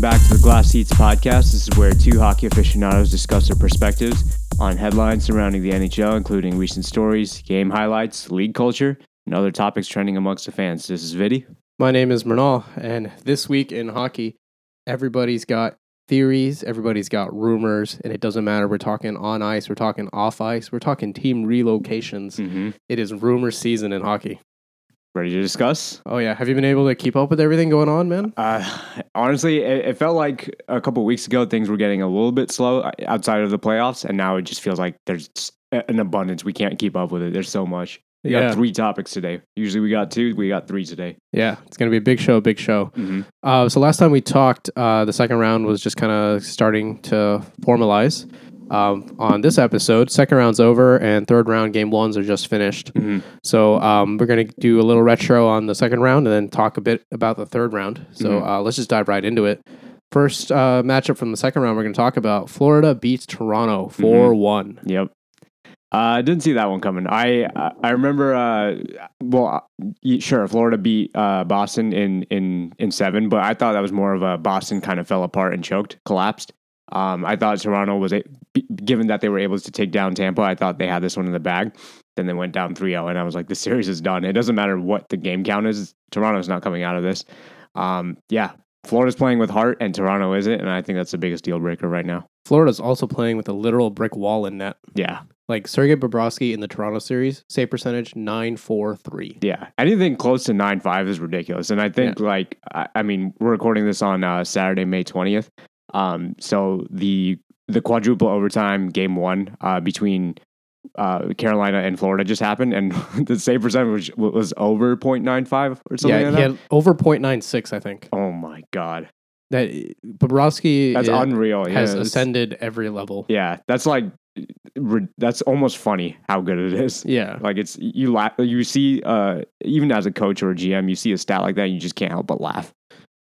welcome back to the Glass Seats podcast. This is where two hockey aficionados discuss their perspectives on headlines surrounding the NHL, including recent stories, game highlights, league culture, and other topics trending amongst the fans. This is Viddy. My name is Mrinal, and this week in hockey, everybody's got theories, everybody's got rumors, and it doesn't matter. We're talking on ice, we're talking off ice, we're talking team relocations. Mm-hmm. It is rumor season in hockey. Ready to discuss? Oh yeah, have you been able to keep up with everything going on, man? Uh, honestly, it, it felt like a couple weeks ago things were getting a little bit slow uh, outside of the playoffs, and now it just feels like there's an abundance. We can't keep up with it. There's so much. We Yeah. got three topics today. Usually we got two. We got three today. Yeah, it's gonna be a big show, big show. Mm-hmm. Uh, so last time we talked, uh, the second round was just kind of starting to formalize. Um, on this episode, second round's over, and third round game ones are just finished. Mm-hmm. So um, we're going to do a little retro on the second round and then talk a bit about the third round. So Mhm. uh, let's just dive right into it. First uh, matchup from the second round, we're going to talk about Florida beats Toronto 4 one. Yep. Uh, I didn't see that one coming. I I- I remember. Uh, well, uh, sure, Florida beat uh, Boston in in in seven, but I thought that was more of a Boston kind of fell apart and choked, collapsed. Um, I thought Toronto was a, given that they were able to take down Tampa. I thought they had this one in the bag. Then they went down 3-0, and I was like, the series is done. It doesn't matter what the game count is. Toronto's not coming out of this. Um, yeah, Florida's playing with heart, and Toronto isn't, and I think that's the biggest deal breaker right now. Florida's also playing with a literal brick wall in net. Yeah, Like Sergei Bobrovsky in the Toronto series, save percentage 943. Yeah, anything close to nine five is ridiculous, and I think like I, I mean we're recording this on uh, Saturday, May twentieth. Um, so the the quadruple overtime game one uh, between uh, Carolina and Florida just happened, and the save percentage was, was over 0.95 or something Yeah, like he that. had over 0.96, I think. Oh my god, That Bobrovsky that's unreal. Has ascended every level. Yeah, that's like that's almost funny how good it is. Yeah. Like it's you laugh, you see uh even as a coach or a GM, you see a stat like that, and you just can't help but laugh.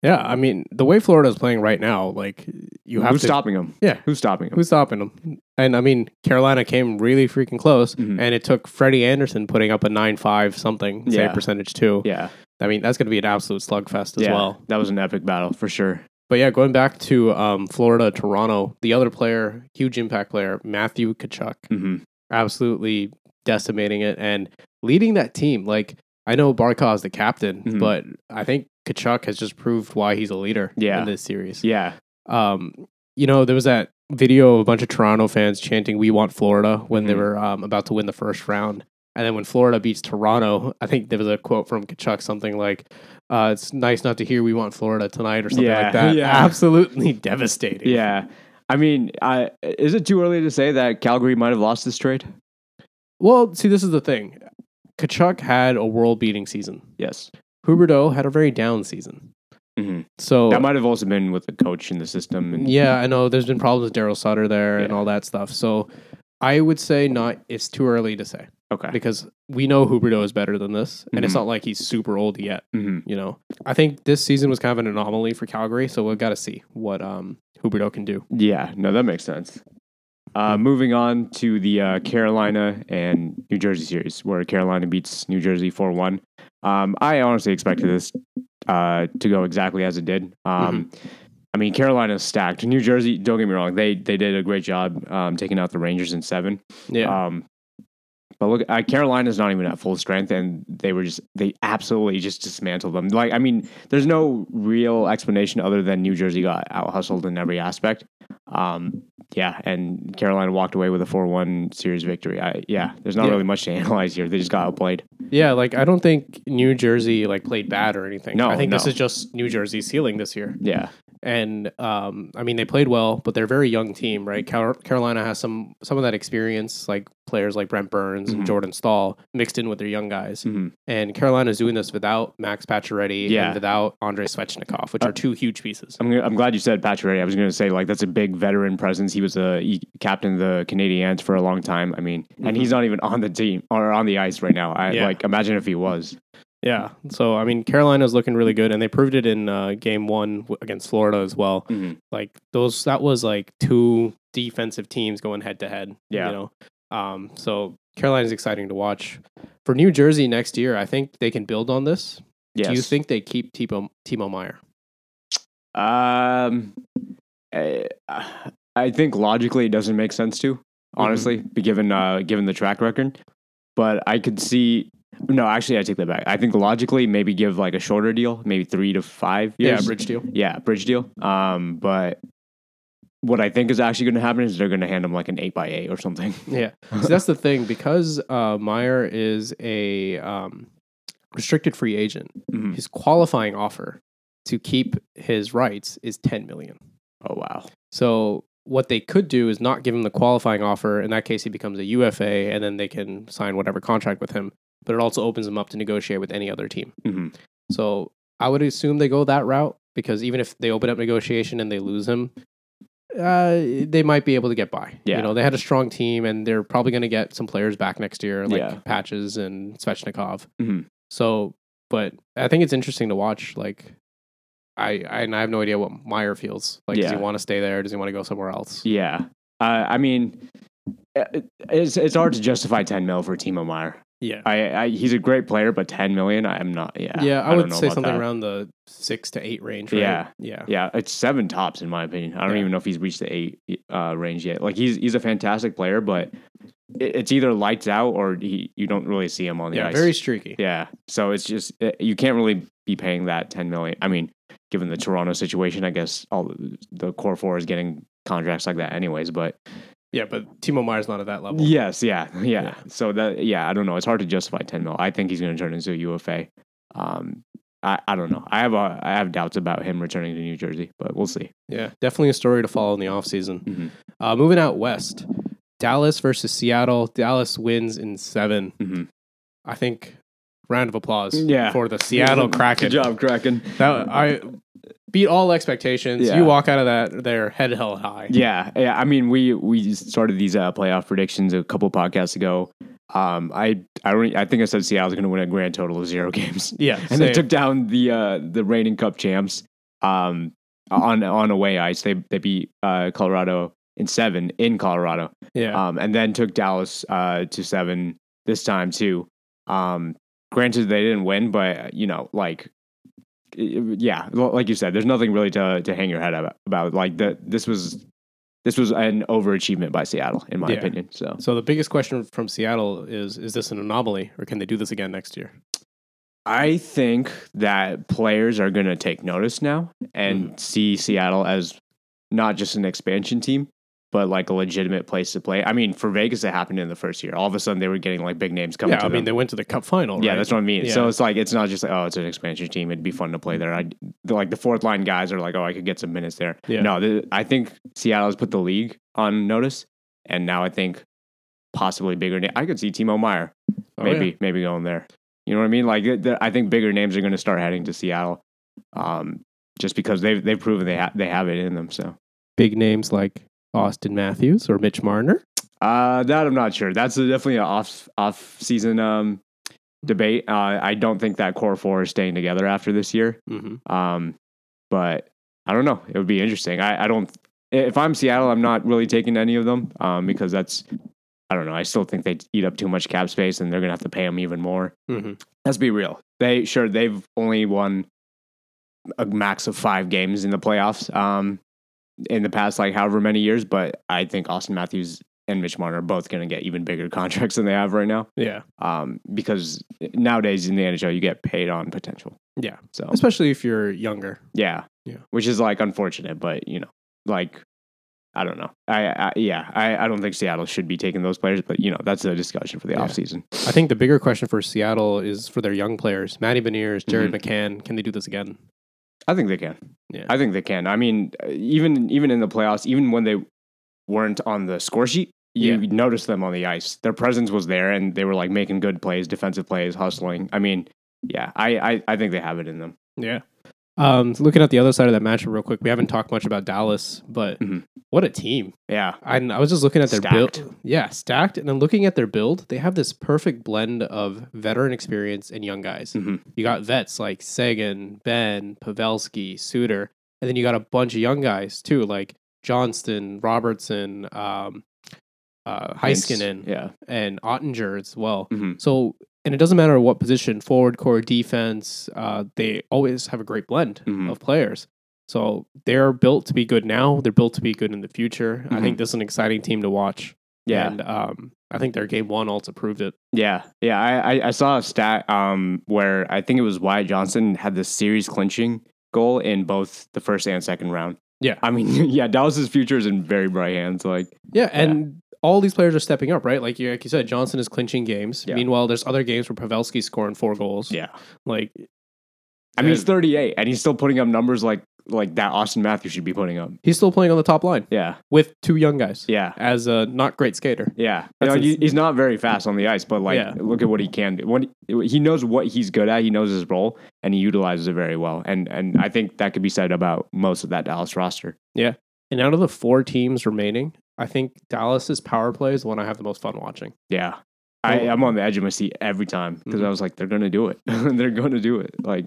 Yeah, I mean, the way Florida is playing right now, like you have Who's to stopping them? Yeah. Who's stopping them? Who's stopping them? And I mean, Carolina came really freaking close, Mhm. and it took Freddie Andersen putting up a nine five something Yeah. save percentage too. Yeah, I mean, that's going to be an absolute slugfest as yeah, well. that was an epic battle for sure. But yeah, going back to um, Florida, Toronto, the other player, huge impact player, Matthew Tkachuk, hmm absolutely decimating it and leading that team. Like I know Barkov is the captain, Mhm. but I think Tkachuk has just proved why he's a leader Yeah. in this series. Yeah, um, you know, there was that video of a bunch of Toronto fans chanting "We want Florida" when they Mhm. were um, about to win the first round, and then when Florida beats Toronto, I think there was a quote from Tkachuk something like, uh, "It's nice not to hear we want Florida tonight" or something Yeah, like that. yeah. Absolutely devastating. yeah. I mean, I, is it too early to say that Calgary might have lost this trade? Well, see, this is the thing. Tkachuk had a world-beating season. Yes. Huberdeau had a very down season. hmm So That might have also been with the coach in the system. And, Yeah, I know. There's been problems with Daryl Sutter there and all that stuff. So I would say not. It's too early to say. Okay. because we know Huberdeau is better than this, and it's Mhm. not like he's super old yet. hmm You know, I think this season was kind of an anomaly for Calgary, so we've got to see what um Huberdeau can do. Yeah. No, that makes sense. Uh, moving on to the uh, Carolina and New Jersey series, where Carolina beats New Jersey 4 1. Um, I honestly expected this uh, to go exactly as it did. Um, I mean, Carolina's stacked. New Jersey, don't get me wrong, they they did a great job um, taking out the Rangers in seven. Yeah, Um, but look, uh, Carolina's not even at full strength, and they were just they absolutely just dismantled them. Like, I mean, there's no real explanation other than New Jersey got out hustled in every aspect. Um, yeah, and Carolina walked away with a four-one series victory. I, yeah, there's not Yeah. really much to analyze here. They just got outplayed. yeah. Like I don't think New Jersey like played bad or anything. No, I think this is just New Jersey's ceiling this year. Yeah, And um, I mean, they played well, but they're a very young team, right? Car- Carolina has some some of that experience, like players like Brent Burns Mhm. and Jordan Staal mixed in with their young guys. Mhm. And Carolina's doing this without Max Pacioretty Yeah. and without Andrei Svechnikov, which Uh, are two huge pieces. I'm I'm glad you said Pacioretty. I was going to say like that's a big veteran presence. He was a he captain of the Canadiens for a long time. I mean, and he's not even on the team or on the ice right now. I Yeah. like imagine if he was. Yeah. So I mean, Carolina's looking really good, and they proved it in uh, Game One w- against Florida as well. Mhm. Like those, that was like two defensive teams going head to head. Yeah. You know. Um. So Carolina's exciting to watch. For New Jersey next year, I think they can build on this. Yes. Do you think they keep Timo Timo Meier? Um, I, I think logically it doesn't make sense to honestly, be given uh, given the track record. But I could see. No, actually, I take that back. I think logically, maybe give like a shorter deal, maybe three to five Yeah, bridge deal. Yeah, bridge deal. Um, but what I think is actually going to happen is they're going to hand him like an eight by eight or something. Yeah, so that's the thing because uh, Meier is a um, restricted free agent. Mhm. His qualifying offer to keep his rights is ten million. Oh wow. So what they could do is not give him the qualifying offer. In that case, he becomes a UFA, and then they can sign whatever contract with him. But it also opens them up to negotiate with any other team. hmm So I would assume they go that route because even if they open up negotiation and they lose him, uh, they might be able to get by. Yeah. You know, they had a strong team and they're probably going to get some players back next year, like Yeah. Patches and Svechnikov. Mhm. So, but I think it's interesting to watch. Like, I, I and I have no idea what Meier feels. Like, does he want to stay there? Does he want to go somewhere else? Yeah. Uh, I mean, it's it's hard to justify ten mil for Timo Meier. Yeah. I, I he's a great player, but ten million, I'm not. Yeah. Yeah, I, don't would say something that. around the six to eight range. Right? Yeah. Yeah. Yeah, it's seven tops in my opinion. I don't Yeah. even know if he's reached the eight uh, range yet. Like he's he's a fantastic player, but it, it's either lights out or he you don't really see him on the Yeah. ice. Very streaky. yeah, so it's just uh, you can't really be paying that ten million. I mean, given the Toronto situation, I guess all the core four is getting contracts like that anyways. But Yeah, but Timo Meier's not at that level. yes, yeah, yeah, Yeah. So that yeah, I don't know. It's hard to justify ten mil. I think he's going to turn into a UFA. Um, I, I don't know. I have a, I have doubts about him returning to New Jersey, but we'll see. Yeah, definitely a story to follow in the offseason. Mhm. Uh, moving out west, Dallas versus Seattle. Dallas wins in 7 Mhm. I think round of applause Yeah. for the Seattle Kraken. Good job, Kraken. That I beat all expectations. Yeah. You walk out of that there head held high. Yeah, yeah. I mean, we we started these uh, playoff predictions a couple podcasts ago. Um, I I don't I think I said Seattle's going to win a grand total of zero games, Yeah, and they took down the uh, the reigning Cup champs. Um, on on away ice, they they beat uh, Colorado in seven in Colorado. yeah. um, and then took Dallas uh, to seven this time too. Um, granted, they didn't win, but you know, like, yeah, like you said, there's nothing really to to hang your head about. Like the this was this was an overachievement by Seattle, in my Yeah. opinion. So so the biggest question from Seattle is: Is this an anomaly, or can they do this again next year? I think that players are going to take notice now and hmm. see Seattle as not just an expansion team, but like a legitimate place to play. I mean, for Vegas, it happened in the first year. All of a sudden, they were getting like big names coming yeah, I them. mean they went to the Cup final. Yeah, right? that's what I mean. So it's like it's not just like oh, it's an expansion team. It'd be fun to play there. I like the fourth line guys are like oh, I could get some minutes there. Yeah. No, the, I think Seattle has put the league on notice, and now I think possibly bigger. I could see Timo Meier Oh, maybe yeah. maybe going there. You know what I mean? Like the, I think bigger names are going to start heading to Seattle, um, just because they've they've proven they ha- they have it in them. So big names like Auston Matthews or Mitch Marner. uh, that I'm not sure. That's a, definitely an off off season um, debate. Uh, I don't think that core four is staying together after this year. Mm-hmm. Um, but I don't know. It would be interesting. I, I don't. If I'm Seattle, I'm not really taking any of them um, because that's. I don't know. I still think they eat up too much cap space, and they're gonna have to pay them even more. Mm-hmm. Let's be real. They sure they've only won a max of five games in the playoffs um, in the past like however many years. But I think Auston Matthews and Mitch Marner are both going to get even bigger contracts than they have right now. Yeah, Um, because nowadays in the NHL you get paid on potential. yeah, So especially if you're younger. yeah, Yeah. which is like unfortunate, but you know, like. I don't know. I, I yeah, I, I don't think Seattle should be taking those players, but you know that's a discussion for the Yeah. offseason. I think the bigger question for Seattle is for their young players, Matty Beniers, Jared Mhm. McCann. Can they do this again? I think they can. Yeah. I think they can. I mean, even even in the playoffs, even when they weren't on the score sheet, you Yeah. noticed them on the ice. Their presence was there, and they were like making good plays, defensive plays, hustling. I mean, yeah, I I, I think they have it in them. Yeah. Um, looking at the other side of that matchup real quick, we haven't talked much about Dallas, but Mhm. what a team! Yeah, I, I was just looking at their Stacked. build. Yeah, stacked. And then looking at their build, they have this perfect blend of veteran experience and young guys. Mhm. You got vets like Seguin, Benn, Pavelski, Suter, and then you got a bunch of young guys too, like Johnston, Robertson, um, uh, Heiskanen, Yeah, and Oettinger as well. Mhm. So, and it doesn't matter what position, forward, core, defense, uh, they always have a great blend Mhm. of players. So they're built to be good now. They're built to be good in the future. I Mhm. think this is an exciting team to watch. Yeah. And um, I think their game one also proved it. Yeah, yeah. I, I, I saw a stat um, where I think it was Wyatt Johnston had the series clinching goal in both the first and second round. Yeah. I mean, yeah, Dallas's future is in very bright hands. Like, Yeah, and all these players are stepping up, right? Like you, like you said, Johnston is clinching games. Yeah. Meanwhile, there's other games where Pavelski's scoring four goals. yeah. Like, I mean, he's 38 and he's still putting up numbers like like that Auston Matthews should be putting up. he's still playing on the top line Yeah, with two young guys yeah, as a not great skater. yeah. You know, he- he's not very fast on the ice, but like, Yeah. look at what he can do. When he knows what he's good at, he knows his role, and he utilizes it very well. And and I think that could be said about most of that Dallas roster. Yeah. And out of the four teams remaining, I think Dallas's power play is the one I have the most fun watching. Yeah. I, I'm on the edge of my seat every time because Mhm. I was like, they're going to do it. they're going to do it. Like,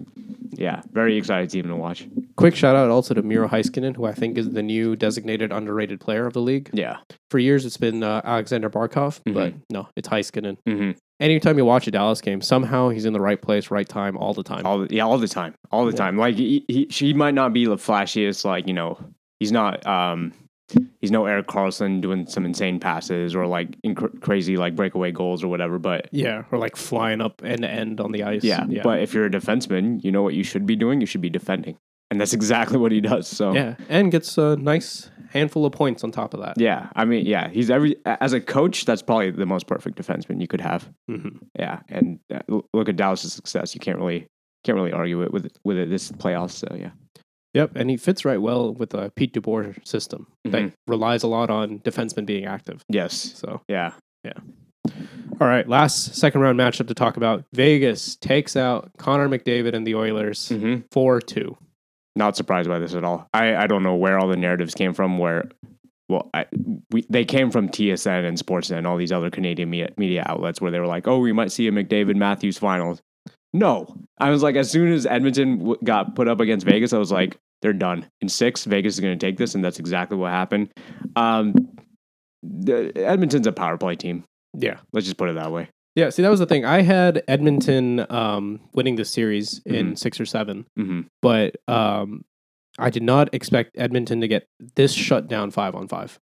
yeah, very excited team to watch. Quick shout out also to Miro Heiskanen, who I think is the new designated underrated player of the league. Yeah. For years, it's been uh, Alexander Barkov, but Mhm. no, it's Heiskanen. hmm Anytime you watch a Dallas game, somehow he's in the right place, right time, all the time. All the, yeah, all the time. All the Yeah. time. Like, he, he, she might not be the flashiest, like, you know, he's not, um, he's no Erik Karlsson doing some insane passes or like inc- crazy, like breakaway goals or whatever. But Yeah, or like flying up end to end on the ice. yeah, but if you're a defenseman, you know what you should be doing? You should be defending. And that's exactly what he does. So, yeah, and gets a nice handful of points on top of that. Yeah, I mean, yeah, he's every as a coach. That's probably the most perfect defenseman you could have. Mhm. Yeah, and uh, look at Dallas' success. You can't really can't really argue it with with it this playoffs. So yeah, Yep, and he fits right well with the Pete DeBoer system that Mhm. relies a lot on defensemen being active. yes, So, yeah, yeah. all right, last second round matchup to talk about. Vegas takes out Connor McDavid and the Oilers hmm 4 2. not surprised by this at all. I I don't know where all the narratives came from. Where well, I, we they came from TSN and Sportsnet and all these other Canadian media, media outlets where they were like, oh, we might see a McDavid Matthews finals. No, I was like, as soon as Edmonton w- got put up against Vegas, I was like, they're done in six. Vegas is going to take this, and that's exactly what happened. Um, the, Edmonton's a power play team. Yeah. Let's just put it that way. Yeah, see, that was the thing. I had Edmonton um, winning the series in Mhm. six or seven, hmm but um, I did not expect Edmonton to get this shut down five on five.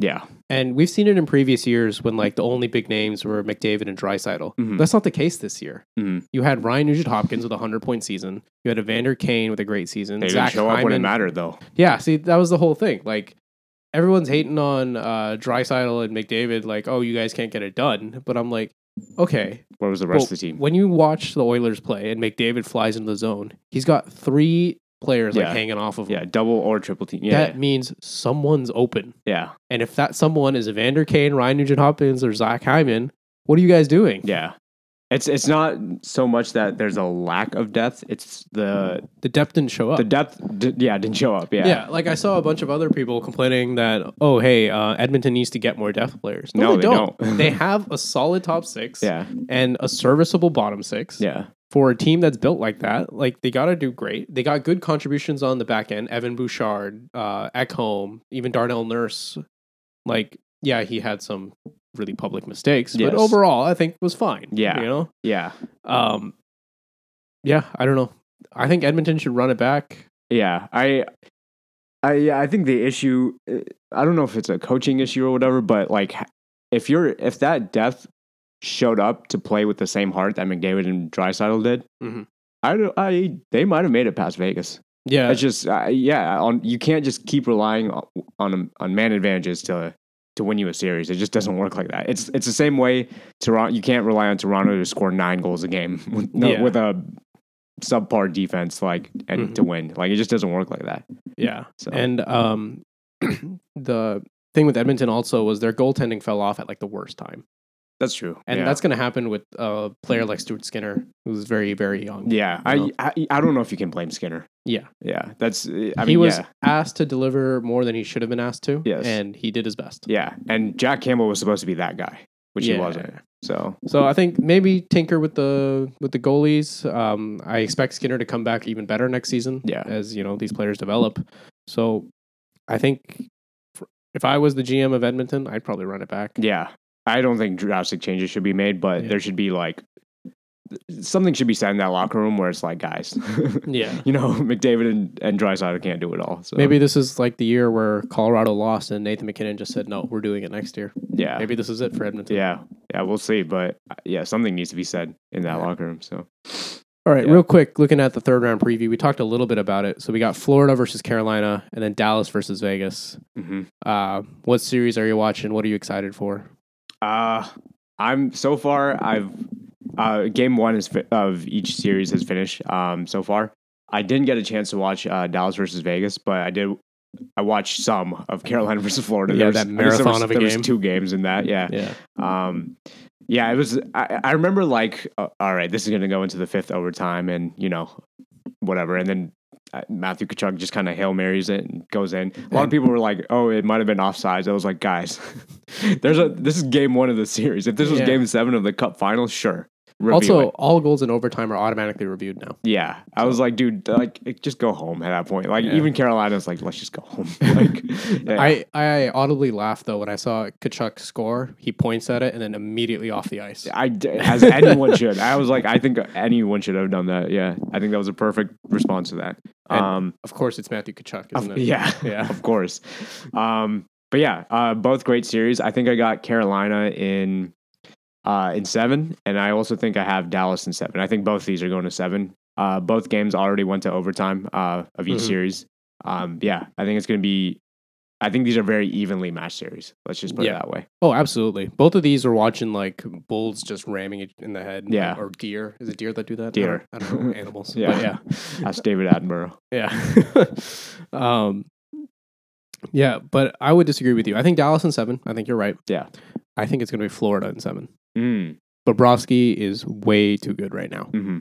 Yeah, And we've seen it in previous years when like the only big names were McDavid and Draisaitl. Mhm. That's not the case this year. Mhm. You had Ryan Nugent Hopkins with a hundred point season. You had Evander Kane with a great season. they Zach didn't show up when it mattered, though. Yeah, see, that was the whole thing. Like everyone's hating on uh and McDavid, like, oh, you guys can't get it done. But I'm like, okay. Where was the rest well, of the team? When you watch the Oilers play and McDavid flies into the zone, he's got three players like Yeah. hanging off of him. Yeah, double or triple team. Yeah, That means someone's open. yeah, And if that someone is Evander Kane, Ryan Nugent Hopkins, or Zach Hyman, what are you guys doing? yeah. It's it's not so much that there's a lack of depth. It's the The depth didn't show up. the depth. D- yeah, didn't show up. Yeah, yeah. like I saw a bunch of other people complaining that, oh, hey, uh, Edmonton needs to get more depth players. No, they, don't. they have a solid top six yeah, and a serviceable bottom six. yeah, For a team that's built like that, like they got to do great. They got good contributions on the back end. Evan Bouchard, uh, Ekholm, even Darnell Nurse. Like, yeah, he had some really public mistakes, Yes. but overall, I think was fine. Yeah. You know? yeah, Um, yeah, I don't know. I think Edmonton should run it back. yeah. I, I, yeah, I think the issue. uh, I don't know if it's a coaching issue or whatever, but like, if you're if that depth showed up to play with the same heart that McDavid and Draisaitl did, Mhm. I, I, they might have made it past Vegas. Yeah, It's just, uh, yeah, on you can't just keep relying on on, on man advantages to to win you a series. It just doesn't work like that. It's it's the same way Toronto. You can't rely on Toronto to score nine goals a game with, no, Yeah. with a subpar defense, like and Mhm. to win. Like it just doesn't work like that. yeah. So And um, the thing with Edmonton also was their goaltending fell off at like the worst time, that's true. and yeah. that's going to happen with a player like Stuart Skinner, who's very very young. yeah. you know? I, I I don't know if you can blame Skinner. Yeah. Yeah, that's. I he was yeah, asked to deliver more than he should have been asked to. Yes. and he did his best. yeah. And Jack Campbell was supposed to be that guy, which Yeah. he wasn't. So So I think maybe tinker with the with the goalies. Um, I expect Skinner to come back even better next season. Yeah. as you know these players develop. So I think if I was the GM of Edmonton, I'd probably run it back. Yeah, I don't think drastic changes should be made, but Yeah. there should be like something should be said in that locker room where it's like, guys, Yeah. you know, McDavid and and Draisaitl can't do it all. So Maybe this is like the year where Colorado lost and Nathan MacKinnon just said, no, we're doing it next year. yeah, Maybe this is it for Edmonton. yeah, yeah. We'll see, but uh, yeah, something needs to be said in that Yeah. locker room. So All right, Yeah. real quick, looking at the third round preview, we talked a little bit about it. So we got Florida versus Carolina and then Dallas versus Vegas. mhm. Uh, what series are you watching? What are you excited for? Uh, I'm so far. I've uh, game one is fi- of each series has finished um, so far. I didn't get a chance to watch uh, Dallas versus Vegas, but I did. I watched some of Carolina versus Florida. Yeah, There was- that guess there marathon was- of a there game. Was two games in that. Yeah. Yeah. Um, yeah, it was. I, I remember like, uh, all right, this is going to go into the fifth overtime, and you know, whatever. And then Matthew Tkachuk just kind of hail marys it and goes in. A lot of people were like, "Oh, it might have been offsides." I was like, "Guys, there's a this is game one of the series. If this was Yeah. game seven of the Cup Finals, sure." Review Also, it. all goals in overtime are automatically reviewed now. yeah, I was like, dude, like, just go home at that point. Like, Yeah. even Carolina's like, let's just go home. like, yeah. I, I audibly laughed though when I saw Tkachuk score. He points at it and then immediately off the ice. I as anyone should. I was like, I think anyone should have done that. Yeah, I think that was a perfect response to that. And Um, Of course, it's Matthew Tkachuk, isn't it? yeah, Yeah. of course. Um, but yeah, uh, both great series. I think I got Carolina in uh, in seven, and I also think I have Dallas in seven. I think both these are going to seven. Uh, both games already went to overtime uh, of each Mhm. series. Um, yeah, I think it's going to be. I think these are very evenly matched series. Let's just put Yeah. it that way. Oh, absolutely. Both of these are watching like bulls just ramming it in the head. Yeah. Or deer. Is it deer that do that? Deer. I don't, I don't know. Animals. Yeah. Yeah. That's David Attenborough. Yeah. um, yeah, but I would disagree with you. I think Dallas in seven. I think you're right. Yeah. I think it's going to be Florida in seven. Mm, Bobrovsky is way too good right now. hmm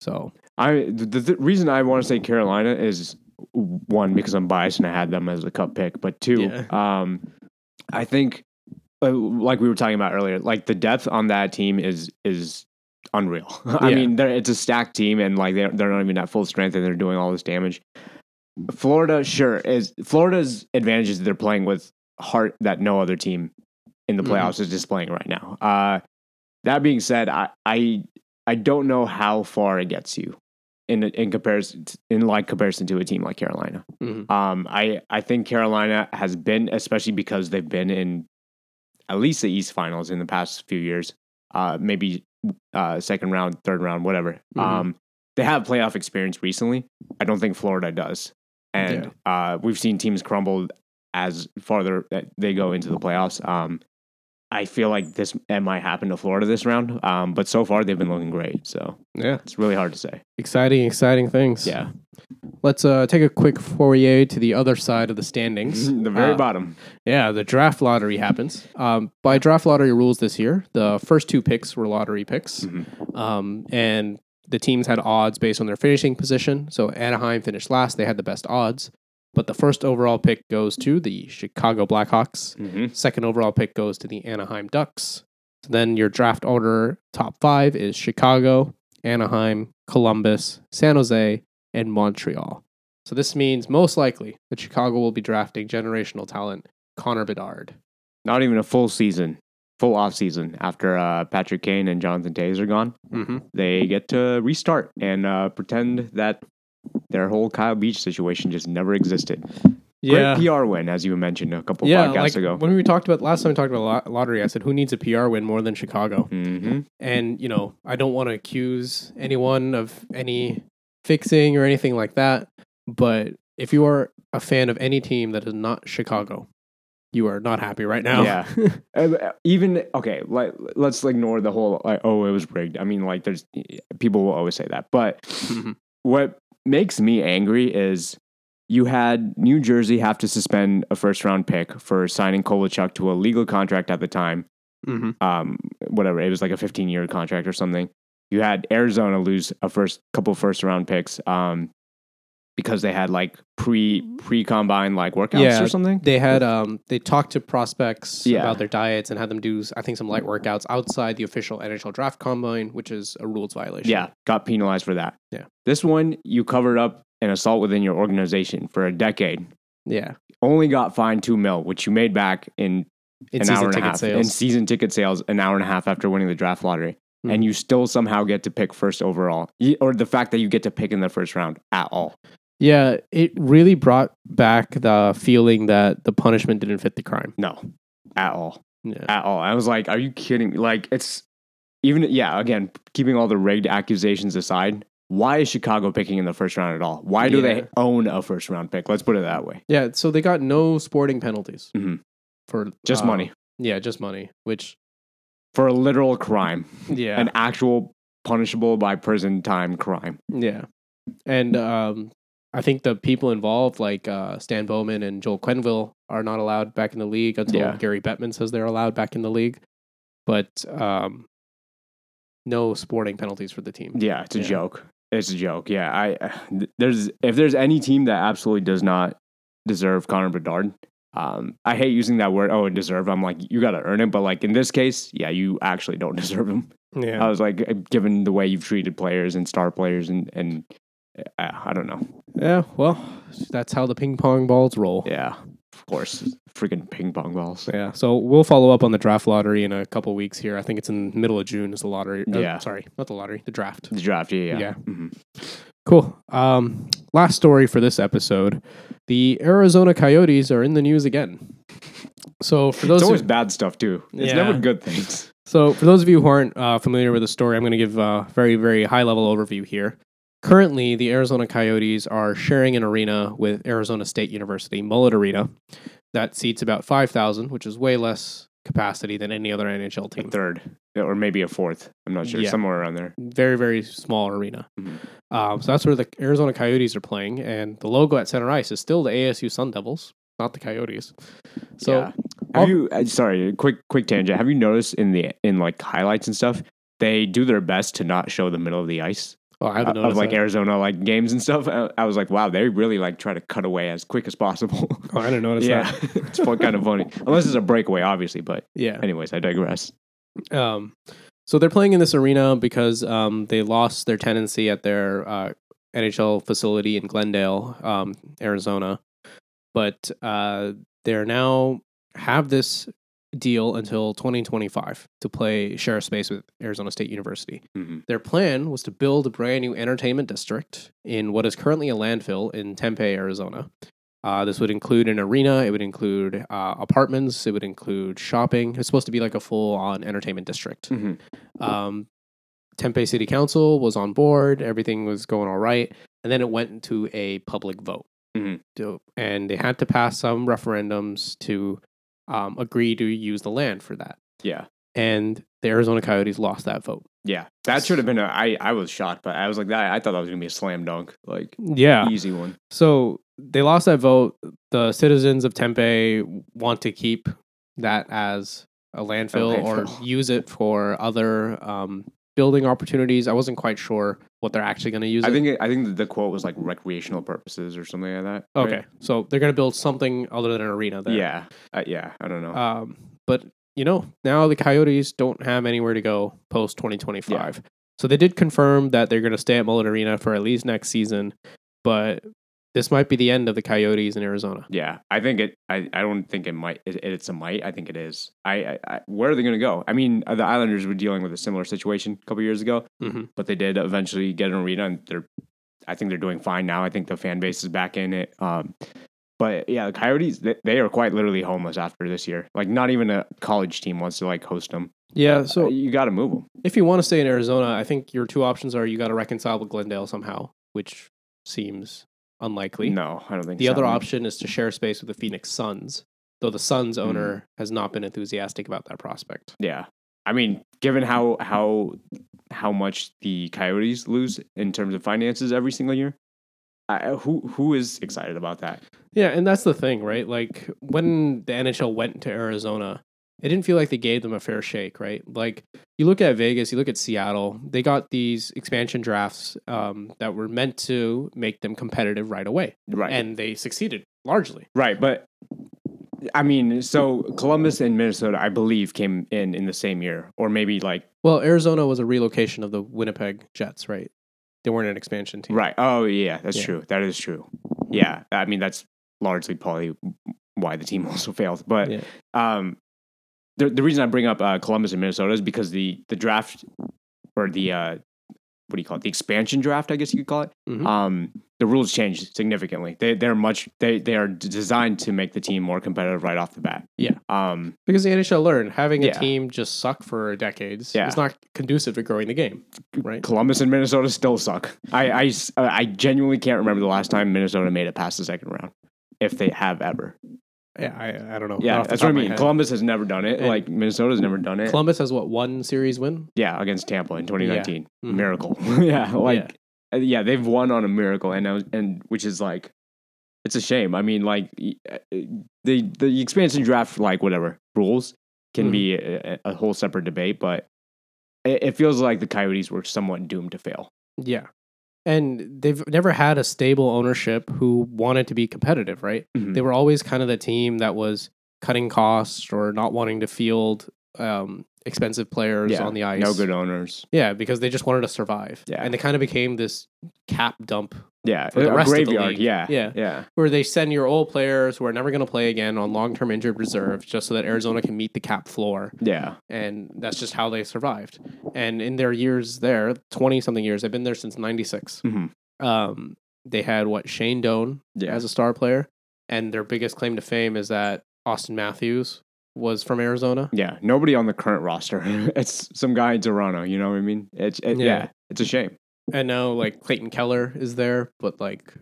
So I the, the reason I want to say Carolina is one because I'm biased and I had them as a cup pick, but two, Yeah. um, I think uh, like we were talking about earlier, like the depth on that team is is unreal. I Yeah. mean, they're, it's a stacked team, and like they're they're not even at full strength, and they're doing all this damage. Florida, sure, is Florida's advantage is they're playing with heart that no other team in the Mhm. playoffs is displaying right now. Uh, that being said, I, I I don't know how far it gets you in in comparison in like comparison to a team like Carolina. mhm. Um, I I think Carolina has been, especially because they've been in at least the East Finals in the past few years. Uh, maybe uh, second round, third round, whatever. Mhm. Um, they have playoff experience recently. I don't think Florida does, and uh, we've seen teams crumble as farther that they go into the playoffs. Um, I feel like this it might happen to Florida this round, um, but so far they've been looking great. So yeah, it's really hard to say. exciting, exciting things. Yeah, Let's uh, take a quick foray to the other side of the standings. the very Uh, bottom. Yeah, the draft lottery happens. Um, by draft lottery rules this year, the first two picks were lottery picks, Mhm. um, and the teams had odds based on their finishing position. So Anaheim finished last; they had the best odds. But the first overall pick goes to the Chicago Blackhawks. Mhm. Second overall pick goes to the Anaheim Ducks. So then your draft order top five is Chicago, Anaheim, Columbus, San Jose, and Montreal. So this means most likely that Chicago will be drafting generational talent Connor Bedard. Not even a full season, full off season after uh, Patrick Kane and Jonathan Toews are gone. Mm-hmm. They get to restart and uh, pretend that their whole Kyle Beach situation just never existed. Yeah. Great PR win, as you mentioned a couple Yeah, podcasts like ago. when we talked about last time we talked about lot- lottery, I said who needs a PR win more than Chicago? hmm And you know, I don't want to accuse anyone of any fixing or anything like that. But if you are a fan of any team that is not Chicago, you are not happy right now. Yeah. Uh, Even okay, like let's ignore the whole like oh it was rigged. I mean like there's people will always say that, but Mhm. what makes me angry is you had New Jersey have to suspend a first round pick for signing Kovalchuk to a legal contract at the time. Mhm. Um, whatever it was like a 15 year contract or something. You had Arizona lose a first couple first round picks. Um, because they had like pre pre combine like workouts Yeah, or something. They had um they talked to prospects Yeah. about their diets and had them do I think some light workouts outside the official NHL draft combine, which is a rules violation. Yeah, got penalized for that. Yeah. This one, you covered up an assault within your organization for a decade. Yeah. Only got fined two mil, which you made back in In an hour and a half. sales. In season ticket sales, an hour and a half after winning the draft lottery. Hmm. and you still somehow get to pick first overall, or the fact that you get to pick in the first round at all. Yeah, it really brought back the feeling that the punishment didn't fit the crime. No, at all. Yeah. at all. I was like, are you kidding me? Like, it's even, yeah, again, keeping all the rigged accusations aside, why is Chicago picking in the first round at all? Why do Yeah. they own a first round pick? Let's put it that way. Yeah, so they got no sporting penalties Mhm. for Just uh, money Yeah, just money, which for a literal crime, yeah, an actual punishable by prison time crime. yeah, and um, I think the people involved, like uh, Stan Bowman and Joel Quenneville, are not allowed back in the league until Yeah. Gary Bettman says they're allowed back in the league. But um, no sporting penalties for the team. Yeah, it's a Yeah. joke. It's a joke. Yeah, I there's if there's any team that absolutely does not deserve Connor Bedard. Um, I hate using that word. Oh, deserve. I'm like, you got to earn it. But like in this case, yeah, you actually don't deserve him. Yeah, I was like, given the way you've treated players and star players, and and I don't know. yeah. Well, that's how the ping pong balls roll. Yeah, of course, freaking ping pong balls. Yeah, so we'll follow up on the draft lottery in a couple weeks here. I think it's in the middle of June is the lottery. uh, Yeah. sorry, not the lottery, the draft. The draft, yeah, yeah. Yeah. Mhm. Cool. Um, last story for this episode: the Arizona Coyotes are in the news again. So for those, It's who- always bad stuff too. It's Yeah. never good things. so for those of you who aren't uh, familiar with the story, I'm going to give a very very high level overview here. Currently, the Arizona Coyotes are sharing an arena with Arizona State University, Mullet Arena, that seats about five thousand, which is way less capacity than any other NHL team. A third, or maybe a fourth. I'm not sure. Yeah. Somewhere around there. very very small arena. Mhm. Um, so that's where the Arizona Coyotes are playing, and the logo at center ice is still the ASU Sun Devils, not the Coyotes. So Yeah. I'll- Have you? uh, Sorry, quick quick tangent. Have you noticed in the in like highlights and stuff, they do their best to not show the middle of the ice oh, I uh, haven't of like that. Arizona like games and stuff. I, I was like, wow, they really like try to cut away as quick as possible. Oh, I didn't notice yeah, that. it's fun, kind of funny. Unless it's a breakaway, obviously. But Yeah. anyways, I digress. Um, so they're playing in this arena because um, they lost their tenancy at their uh, NHL facility in Glendale, um, Arizona, but uh, they're now have this deal until 2025 to play share a space with Arizona State University. Mhm. Their plan was to build a brand new entertainment district in what is currently a landfill in Tempe, Arizona. Uh, this would include an arena. It would include uh, apartments. It would include shopping. It's supposed to be like a full-on entertainment district. Mhm. Um, Tempe City Council was on board. Everything was going all right, and then it went into a public vote, Mhm. And they had to pass some referendums to um, agree to use the land for that. Yeah, And the Arizona Coyotes lost that vote. yeah. That should have been a. I I was shocked, but I was like that. I thought that was gonna be a slam dunk, like Yeah. easy one. So they lost that vote. The citizens of Tempe want to keep that as a landfill, or landfill. use it for other um, building opportunities. I wasn't quite sure what they're actually going to use I it. think it, I think the quote was like recreational purposes or something like that. right? okay, so they're going to build something other than an arena there. Yeah. Uh, yeah. I don't know. Um, but you know, now the Coyotes don't have anywhere to go post 2025. So they did confirm that they're going to stay at Mullet Arena for at least next season, but this might be the end of the Coyotes in Arizona. yeah. I think it. I, I don't think it might. It, it's a might. I think it is. I. I, I where are they going to go? I mean, uh, the Islanders were dealing with a similar situation a couple years ago, Mhm. but they did eventually get an arena, and they're. I think they're doing fine now. I think the fan base is back in it. Um, but yeah, the Coyotes they, they are quite literally homeless after this year. Like, not even a college team wants to like host them. Yeah, So so you got to move them. if you want to stay in Arizona, I think your two options are you got to reconcile with Glendale somehow, which seems unlikely. No, I don't think the so. other option is to share space with the Phoenix Suns, though the Suns Hmm. owner has not been enthusiastic about that prospect. Yeah. I mean, given how how how much the Coyotes lose in terms of finances every single year, I, who who is excited about that? Yeah, and that's the thing, right? Like when the NHL went to Arizona, it didn't feel like they gave them a fair shake, right? Like you look at Vegas, you look at Seattle, they got these expansion drafts um, that were meant to make them competitive right away, Right. and they succeeded largely. right, but I mean, so Columbus and Minnesota, I believe, came in in the same year, or maybe like Well, Arizona was a relocation of the Winnipeg Jets, right? They weren't an expansion team. right. Oh yeah, that's Yeah. true. That is true. Yeah, I mean that's largely probably why the team also failed. But Yeah. um, the the reason I bring up uh, Columbus and Minnesota is because the the draft or the uh, what do you call it? The expansion draft, I guess you could call it. Mhm. Um, the rules changed significantly. They they're much they they are designed to make the team more competitive right off the bat. Yeah. Um, Because the NHL learned having a team just suck for decades Yeah. is not conducive to growing the game. Right. Columbus and Minnesota still suck. I, I I genuinely can't remember the last time Minnesota made it past the second round, if they have ever. Yeah, I, I don't know. Yeah, that's what I mean. Columbus has never done it. And- like Minnesota's never done it. Columbus has what one series win? yeah, against Tampa in 2019, Mhm. miracle. yeah, like uh, yeah, they've won on a miracle, and and which is like, it's a shame. I mean, like uh, the the expansion draft, like whatever rules can Mhm. be a, a whole separate debate, but it, it feels like the Coyotes were somewhat doomed to fail. Yeah. And they've never had a stable ownership who wanted to be competitive, right? Mhm. They were always kind of the team that was cutting costs or not wanting to field um, expensive players yeah, on the ice. no good owners. Yeah, because they just wanted to survive. Yeah. And they kind of became this cap dump Yeah, For the a rest of the graveyard. league. Yeah, Yeah. yeah. where they send your old players who are never going to play again on long term injured reserve just so that Arizona can meet the cap floor. Yeah. And that's just how they survived. And in their years there, 20 something years, they've been there since 96. Mhm. Um, they had what, Shane Doan Yeah. as a star player. And their biggest claim to fame is that Auston Matthews was from Arizona. Yeah. Nobody on the current roster. it's some guy in Toronto. You know what I mean? It's it, Yeah. yeah. It's a shame. And now, like, Clayton Keller is there, but, like,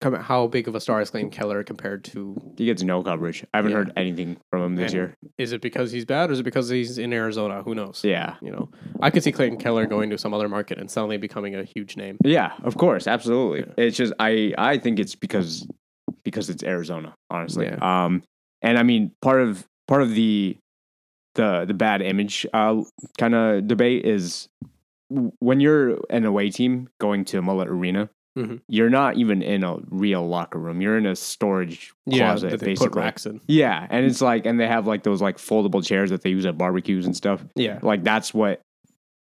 come how big of a star is Clayton Keller compared to He gets no coverage. I haven't Yeah. heard anything from him this And- year. is it because he's bad or is it because he's in Arizona? Who knows? Yeah. You know, I could see Clayton Keller going to some other market and suddenly becoming a huge name. Yeah. Of course. Absolutely. Yeah. It's just I I think it's because because it's Arizona. Honestly. Um. And I mean part of part of the the the bad image uh kind of debate is when you're an away team going to a Mullet Arena. Mhm. You're not even in a real locker room. You're in a storage closet, that they basically. put racks in. Yeah, and it's like, and they have like those like foldable chairs that they use at barbecues and stuff. Yeah, Like that's what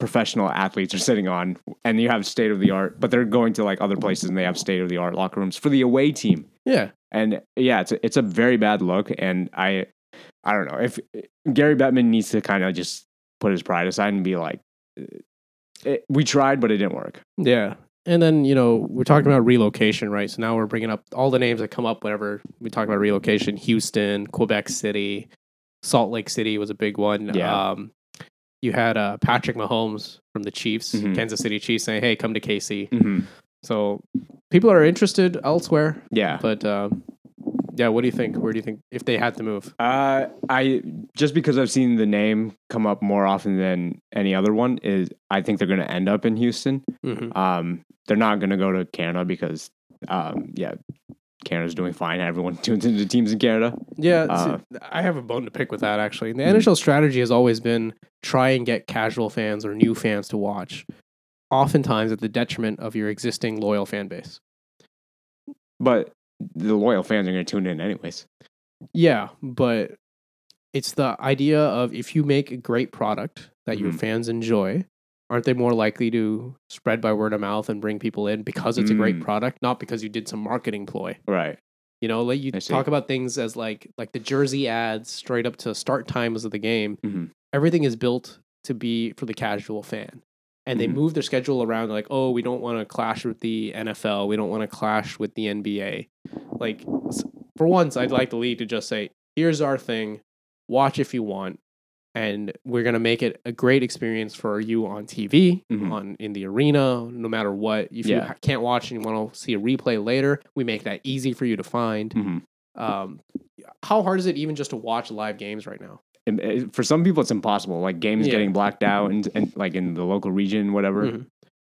professional athletes are sitting on, and you have state of the art. But they're going to like other places and they have state of the art locker rooms for the away team. yeah, And yeah, it's a, it's a very bad look. And I, I don't know if Gary Bettman needs to kind of just put his pride aside and be like, we tried, but it didn't work. yeah. And then you know we're talking about relocation, right? So now we're bringing up all the names that come up whenever we talk about relocation: Houston, Quebec City, Salt Lake City was a big one. Yeah. Um, you had uh, Patrick Mahomes from the Chiefs, Mhm. Kansas City Chiefs, saying, "Hey, come to KC." Mm-hmm. So people are interested elsewhere, Yeah. but um, yeah, what do you think? Where do you think if they had to move? Uh, I just because I've seen the name come up more often than any other one is I think they're going to end up in Houston. Mm-hmm. Um, they're not going to go to Canada because, um, yeah, Canada's doing fine. Everyone tunes into teams in Canada. Yeah, Uh, see, I have a bone to pick with that actually. The Mhm. NHL strategy has always been try and get casual fans or new fans to watch, oftentimes at the detriment of your existing loyal fan base. But the loyal fans are going to tune in anyways. Yeah, but it's the idea of if you make a great product that your Mhm. fans enjoy, aren't they more likely to spread by word of mouth and bring people in because it's a great Mm. product, not because you did some marketing ploy? Right. You know, like you talk about things as like like the jersey ads straight up to start times of the game. Mhm. Everything is built to be for the casual fan. And they Mhm. move their schedule around like, oh, we don't want to clash with the NFL. We don't want to clash with the NBA. Like, for once, I'd like the league to just say, here's our thing. Watch if you want. And we're going to make it a great experience for you on TV, Mhm. on in the arena, no matter what. If you Yeah. ha- can't watch and you want to see a replay later, we make that easy for you to find. Mhm. Um, how hard is it even just to watch live games right now? Uh, for some people, it's impossible. Like games Yeah. getting blacked out and, and like in the local region, whatever. Mhm.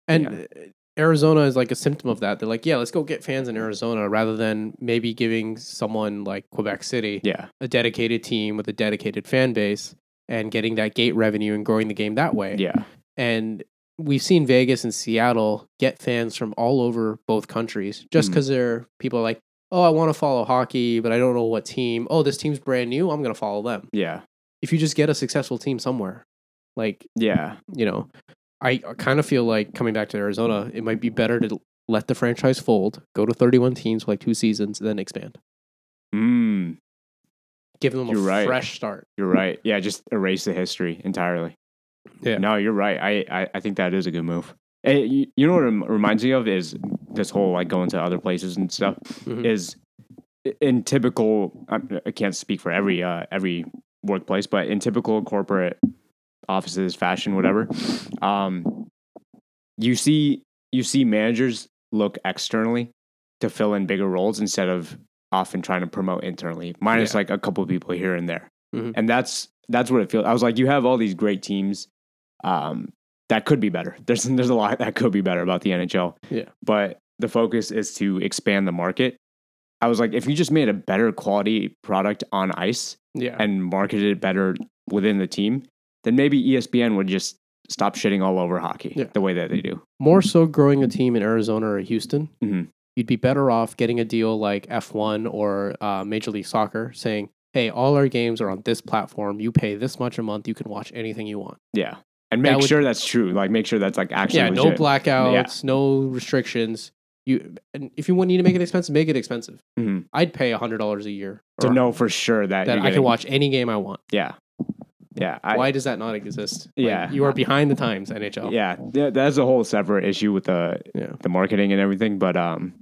And Yeah. uh, Arizona is like a symptom of that. They're like, yeah, let's go get fans in Arizona rather than maybe giving someone like Quebec City Yeah. a dedicated team with a dedicated fan base and getting that gate revenue and growing the game that way. Yeah. And we've seen Vegas and Seattle get fans from all over both countries just because they're people are like, oh, I want to follow hockey, but I don't know what team. Oh, this team's brand new. I'm going to follow them. Yeah. If you just get a successful team somewhere, like Yeah. you know, I kind of feel like coming back to Arizona, it might be better to let the franchise fold, go to 31 teams for like two seasons, then expand. Mm, Give them a You're right. fresh start. you're right. Yeah. Just erase the history entirely. Yeah. No, you're right. I, I, I think that is a good move. Hey, you, you know what it reminds me of is this whole like going to other places and stuff Mhm. is in typical. I, I can't speak for every uh, every workplace, but in typical corporate offices, fashion, whatever, um, you see you see managers look externally to fill in bigger roles instead of often trying to promote internally, minus Yeah. like a couple people here and there. Mhm. And that's that's what it feels. I was like, you have all these great teams um, that could be better. There's there's a lot that could be better about the NHL. Yeah. But the focus is to expand the market. I was like, if you just made a better quality product on ice Yeah. and marketed it better within the team, then maybe ESPN would just stop shitting all over hockey Yeah. the way that they do. More so growing a team in Arizona or Houston, Mhm. you'd be better off getting a deal like F1 or uh, Major League Soccer saying, hey, all our games are on this platform. You pay this much a month. You can watch anything you want. Yeah. And That make would- sure that's true. Like make sure that's like actually yeah, no legit. blackouts, no restrictions. You and if you want need to make it expensive, make it expensive. Mhm. I'd pay hundred dollars a year to know for sure that, that I can watch any game I want. Yeah. Yeah. I, Why does that not exist? Like, Yeah. you are behind the times, NHL. yeah, yeah, that's a whole separate issue with the Yeah. the marketing and everything. But um,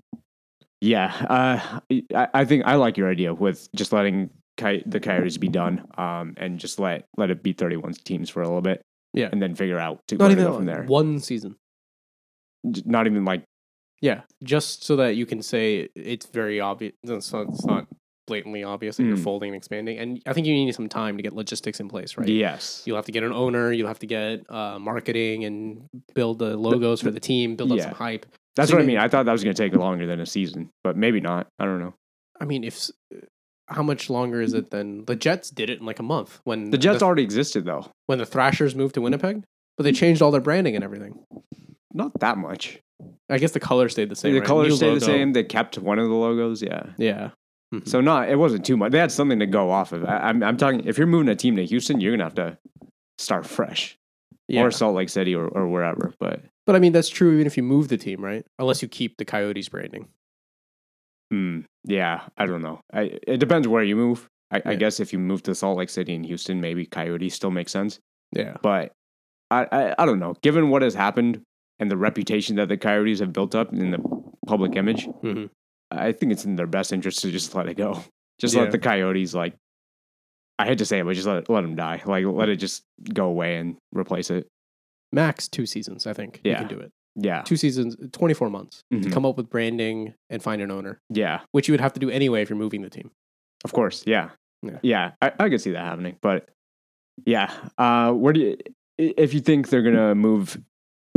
yeah, uh, I, I think I like your idea with just letting Coy- the Coyotes be done, um, and just let let it be thirty one teams for a little bit, Yeah. and then figure out to Not even go from there. one season. Not even like Yeah, just so that you can say it's very obvious. It's not, it's not blatantly obvious that you're Mm. folding and expanding. And I think you need some time to get logistics in place, right? yes, You'll have to get an owner. You'll have to get uh, marketing and build the logos for the team. Build up yeah. some hype. that's so what I you- mean. I thought that was going to take longer than a season, but maybe not. I don't know. I mean, if s- how much longer is it than the Jets did it in like a month when The Jets already existed though, when the Thrashers moved to Winnipeg, but they changed all their branding and everything. not that much. I guess the color stayed the same. the right? colors New stayed logo. the same. They kept one of the logos. Yeah. Yeah. Mhm. So not it wasn't too much. They had something to go off of. I, I'm I'm talking if you're moving a team to Houston, you're gonna have to start fresh yeah. or Salt Lake City or, or wherever. But But I mean, that's true even if you move the team, right? Unless you keep the Coyotes branding. mm, yeah, I don't know. I, it depends where you move. I, I guess if you move to Salt Lake City and Houston, maybe Coyotes still makes sense. Yeah. But I, I I don't know. Given what has happened and the reputation that the Coyotes have built up in the public image, Mhm. I think it's in their best interest to just let it go. Just Yeah. let the Coyotes like. I hate to say it, but just let it, let them die. Like let it just go away and replace it. Max two seasons, I think. Yeah. You can do it. Yeah, Two seasons, 24 months to Mhm. come up with branding and find an owner, yeah, which you would have to do anyway if you're moving the team. of course. Yeah, Yeah. yeah. I, I could see that happening, but yeah. Uh, where do you, if you think they're gonna move?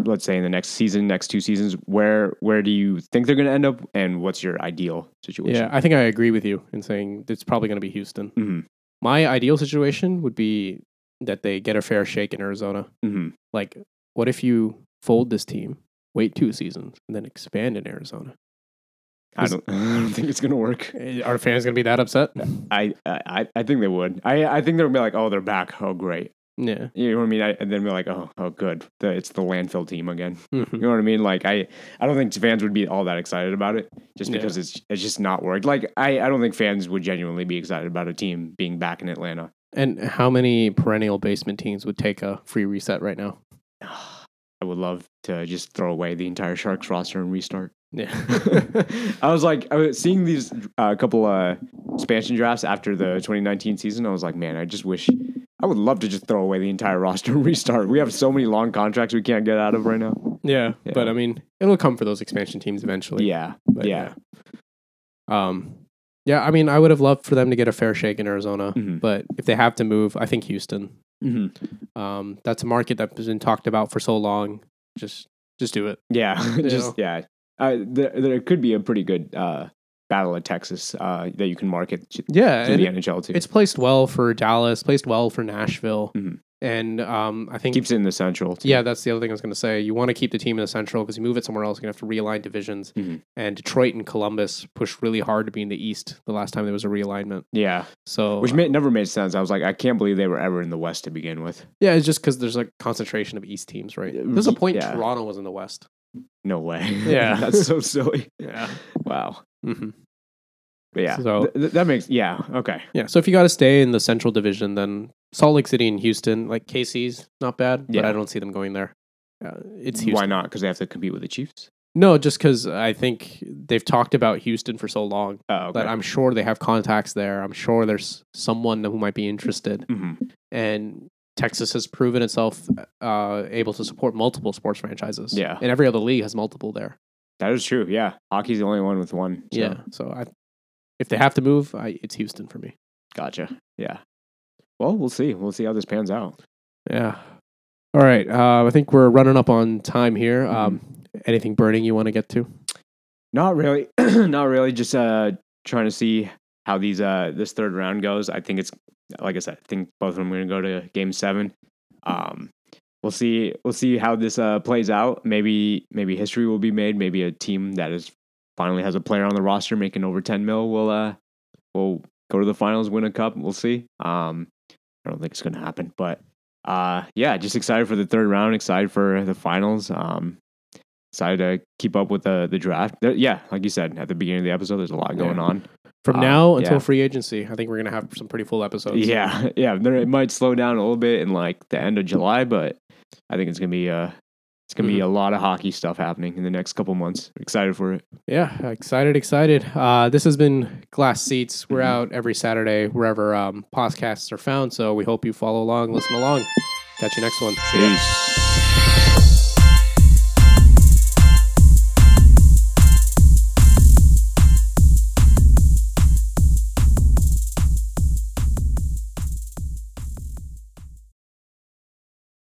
Let's say in the next season, next two seasons, where where do you think they're gonna end up, and what's your ideal situation? Yeah, I think I agree with you in saying it's probably going to be Houston. hmm My ideal situation would be that they get a fair shake in Arizona. hmm Like, what if you fold this team, wait two seasons, and then expand in Arizona? I don't, I don't think it's gonna work. Eh, Are fans going to be that upset? I, I I think they would. I I think they'll be like, oh, they're back. Oh, great. Yeah. You know what I mean? I, and then be like, oh, oh, good. The, it's the landfill team again. Mhm. You know what I mean? Like, I I don't think fans would be all that excited about it just Yeah. because it's it's just not worked. Like, I I don't think fans would genuinely be excited about a team being back in Atlanta. And how many perennial basement teams would take a free reset right now? I would love to just throw away the entire Sharks roster and restart. Yeah. I was like, I was seeing these a uh, couple uh, expansion drafts after the 2019 season. I was like, man, I just wish I would love to just throw away the entire roster and restart. We have so many long contracts we can't get out of right now. yeah. Yeah. But I mean, it'll come for those expansion teams eventually. Yeah, But, yeah. Um, yeah, I mean, I would have loved for them to get a fair shake in Arizona, Mhm. but if they have to move, I think Houston. Mm-hmm. Um, that's a market that has been talked about for so long. Just, just do it. Yeah, just know? yeah. Uh, there, there could be a pretty good uh, battle of Texas uh, that you can market to, Yeah, to the NHL too. it's placed well for Dallas, placed well for Nashville, Mhm. And um, I think keeps it in the Central. Too. Yeah, that's the other thing I was going to say. You want to keep the team in the Central because you move it somewhere else, you're going to have to realign divisions. Mhm. And Detroit and Columbus pushed really hard to be in the East the last time there was a realignment. yeah, So, which made, never made sense. I was like, I can't believe they were ever in the West to begin with. yeah, it's just because there's a concentration of East teams, right? There's a point Yeah. Toronto was in the West. No way. Yeah. that's so silly. Yeah. Wow. hmm But yeah, So- th- th- that makes yeah okay. Yeah. So if you got to stay in the Central Division, then Salt Lake City and Houston, like KC's not bad, but I don't see them going there. Uh, it's Why not? Because they have to compete with the Chiefs. No, just because I think they've talked about Houston for so long Oh, okay. that I'm sure they have contacts there. I'm sure there's someone who might be interested. hmm And Texas has proven itself uh, able to support multiple sports franchises. Yeah. And every other league has multiple there. That is true. Yeah, hockey's the only one with one. so- Yeah. So I, if they have to move, I, it's Houston for me. gotcha. Yeah. Well, we'll see. We'll see how this pans out. Yeah. All right. Uh, I think we're running up on time here. Mm-hmm. Um, anything burning you want to get to? Not really. Not really. Just uh, trying to see how these uh this third round goes. I think it's like I said. I think both of them are going to go to Game Seven. Um, we'll see. We'll see how this uh plays out. Maybe maybe history will be made. Maybe a team that is finally has a player on the roster making over ten mil we'll, uh will go to the finals, win a cup. We'll see. Um, I don't think it's going to happen, but uh, yeah, just excited for the third round. Excited for the finals. Um, excited to keep up with the the draft. There, yeah, like you said at the beginning of the episode, there's a lot going Yeah. on. From Uh, now until yeah. free agency, I think we're gonna have some pretty full episodes. Yeah, yeah. There, it might slow down a little bit in like the end of July, but I think it's gonna be uh it's gonna be a lot of hockey stuff happening in the next couple months. Excited for it. Yeah, excited, excited. Uh, this has been Glass Seats. We're Mhm. out every Saturday wherever um, podcasts are found. So we hope you follow along, listen along. Catch you next one. Peace.